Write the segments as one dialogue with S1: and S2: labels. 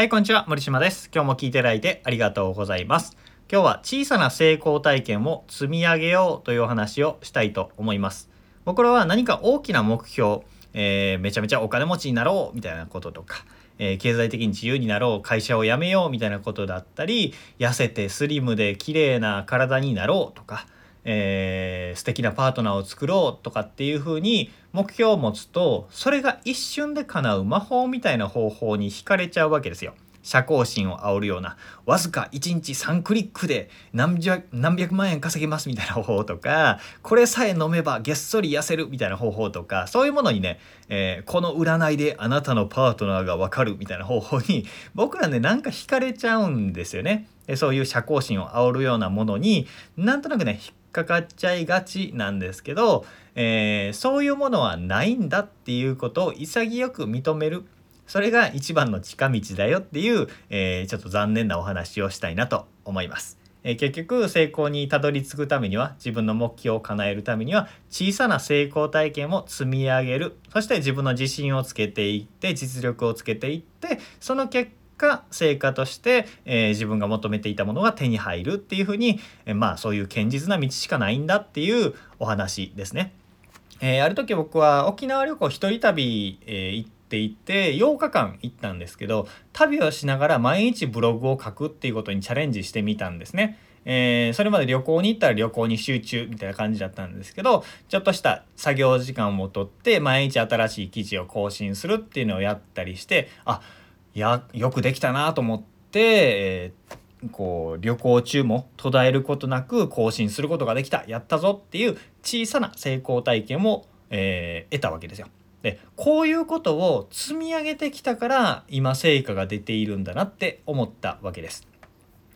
S1: はい、こんにちは。森島です。今日も聞いていただいてありがとうございます。今日は小さな成功体験を積み上げようというお話をしたいと思います。僕らは何か大きな目標、えーめちゃめちゃお金持ちになろうみたいなこととか、えー経済的に自由になろう、会社を辞めようみたいなことだったり、痩せてスリムで綺麗な体になろうとか、えー素敵なパートナーを作ろうとかっていう風に目標を持つとそれが一瞬で叶う魔法みたいな方法に惹かれちゃうわけですよ。社交心を煽るようなわずか1日3クリックで何百何百万円稼げますみたいな方法とかこれさえ飲めばげっそり痩せるみたいな方法とかそういうものにね、えーこの占いであなたのパートナーがわかるみたいな方法に 僕らねなんか惹かれちゃうんですよね。そういう社交心を煽るようなものになんとなくね引っかかっちゃいがちなんですけど、えーそういうものはないんだっていうことを潔く認めるそれが一番の近道だよっていう、えーちょっと残念なお話をしたいなと思います。えー結局成功にたどり着くためには自分の目標を叶えるためには小さな成功体験を積み上げるそして自分の自信をつけていって実力をつけていってその結果成果として、えー自分が求めていたものが手に入るっていうふうに、えーまあそういう堅実な道しかないんだっていうお話ですね。えーある時僕は沖縄旅行一人旅、えー行っていて8日間行ったんですけど旅をしながら毎日ブログを書くっていうことにチャレンジしてみたんですね。えーそれまで旅行に行ったら旅行に集中みたいな感じだったんですけどちょっとした作業時間をとって毎日新しい記事を更新するっていうのをやったりしてあいやよくできたなと思って、えーこう旅行中も途絶えることなく更新することができたやったぞっていう小さな成功体験を、えー得たわけですよ。でこういうことを積み上げてきたから今成果が出ているんだなって思ったわけです。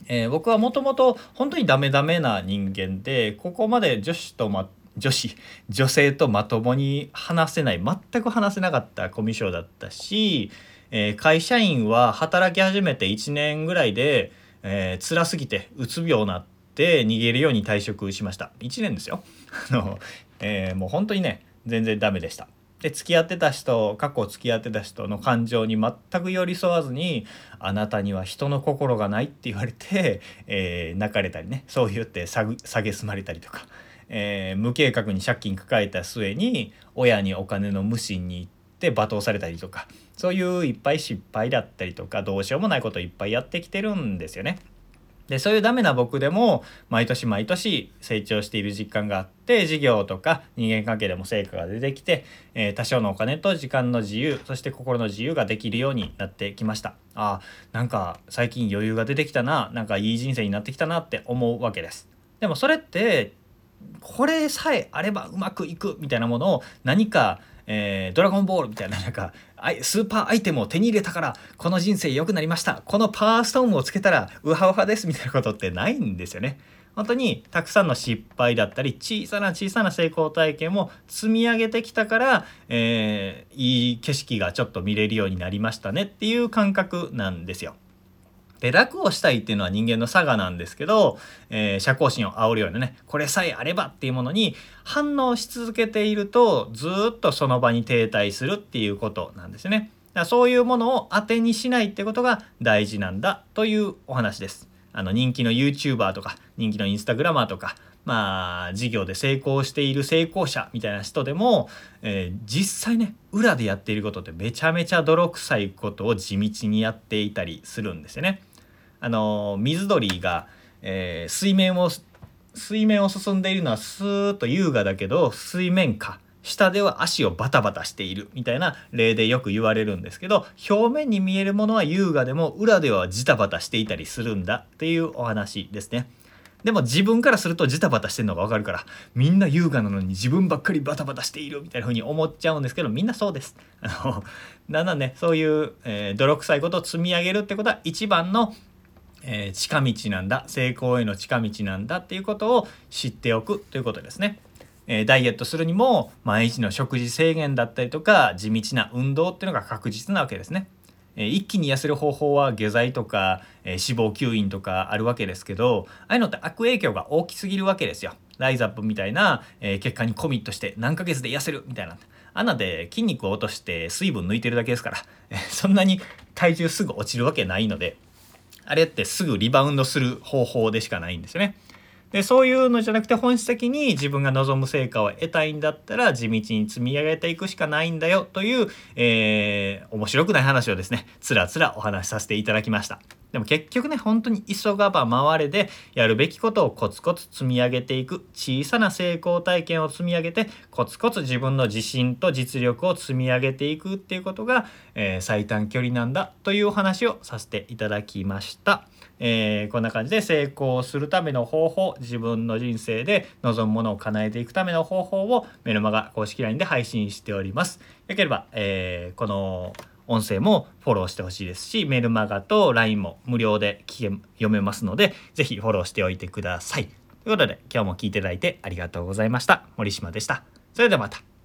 S1: えー僕はもともと本当にダメダメな人間でここまで女子と女子女性とまともに話せない全く話せなかったコミュ障だったし、えー会社員は働き始めて1年ぐらいで、えー辛すぎてうつ病になって逃げるように退職しました。1年ですよ。あの、えーもう本当にね全然ダメでした。で付き合ってた人過去付き合ってた人の感情に全く寄り添わずに「あなたには人の心がない」って言われて、えー泣かれたりねそう言ってさぐ蔑まれたりとか、えー無計画に借金抱えた末に親にお金の無心に行って罵倒されたりとかそういういっぱい失敗だったりとかどうしようもないことをいっぱいやってきてるんですよね。でそういうダメな僕でも毎年毎年成長している実感があって事業とか人間関係でも成果が出てきて、えー多少のお金と時間の自由そして心の自由ができるようになってきましたあなんか最近余裕が出てきたななんかいい人生になってきたなって思うわけですでもそれってこれさえあればうまくいくみたいなものを何か、えードラゴンボールみたいななんかスーパーアイテムを手に入れたからこの人生良くなりましたこのパワーストーンをつけたらウハウハですみたいなことってないんですよね。本当にたくさんの失敗だったり小さな小さな成功体験を積み上げてきたから、えーいい景色がちょっと見れるようになりましたねっていう感覚なんですよ。で楽をしたいっていうのは人間の差がなんですけど、えー社交心を煽るようなねこれさえあればっていうものに反応し続けているとずっとその場に停滞するっていうことなんですよね。だからそういうものを当てにしないってことが大事なんだというお話です。あの人気の YouTuber とか人気の Instagramer とかまあ事業で成功している成功者みたいな人でも、えー実際ね裏でやっていることってめちゃめちゃ泥臭いことを地道にやっていたりするんですよね。あの水鳥が、えー水面を水面を進んでいるのはスーッと優雅だけど水面下下では足をバタバタしているみたいな例でよく言われるんですけど表面に見えるものは優雅でも裏ではジタバタしていたりするんだっていうお話ですね。でも自分からするとジタバタしてるのがわかるからみんな優雅なのに自分ばっかりバタバタしているみたいな風に思っちゃうんですけどみんなそうです。あのだんだんねそういう、えー泥臭いことを積み上げるってことは一番のえー近道なんだ成功への近道なんだっていうことを知っておくということですね。えーダイエットするにも毎日の食事制限だったりとか地道な運動っていうのが確実なわけですね。え一気に痩せる方法は下剤とか、え脂肪吸引とかあるわけですけどああいうのって悪影響が大きすぎるわけですよ。ライザップみたいな、えー結果にコミットして何ヶ月で痩せるみたいな穴で筋肉を落として水分抜いてるだけですからそんなに体重すぐ落ちるわけないのであれってすぐリバウンドする方法でしかないんですよね。でそういうのじゃなくて本質的に自分が望む成果を得たいんだったら地道に積み上げていくしかないんだよという、えー、面白くない話をですねつらつらお話しさせていただきました。でも結局ね本当に急がば回れでやるべきことをコツコツ積み上げていく小さな成功体験を積み上げてコツコツ自分の自信と実力を積み上げていくっていうことが、えー、最短距離なんだというお話をさせていただきました。えー、こんな感じで成功するための方法自分の人生で望むものを叶えていくための方法をメルマガ公式 LINE で配信しております。よければ、えー、この音声もフォローしてほしいですしメルマガと LINE も無料で聞け読めますので是非フォローしておいてください。ということで今日も聞いていただいてありがとうございました。森島でした。それではまた。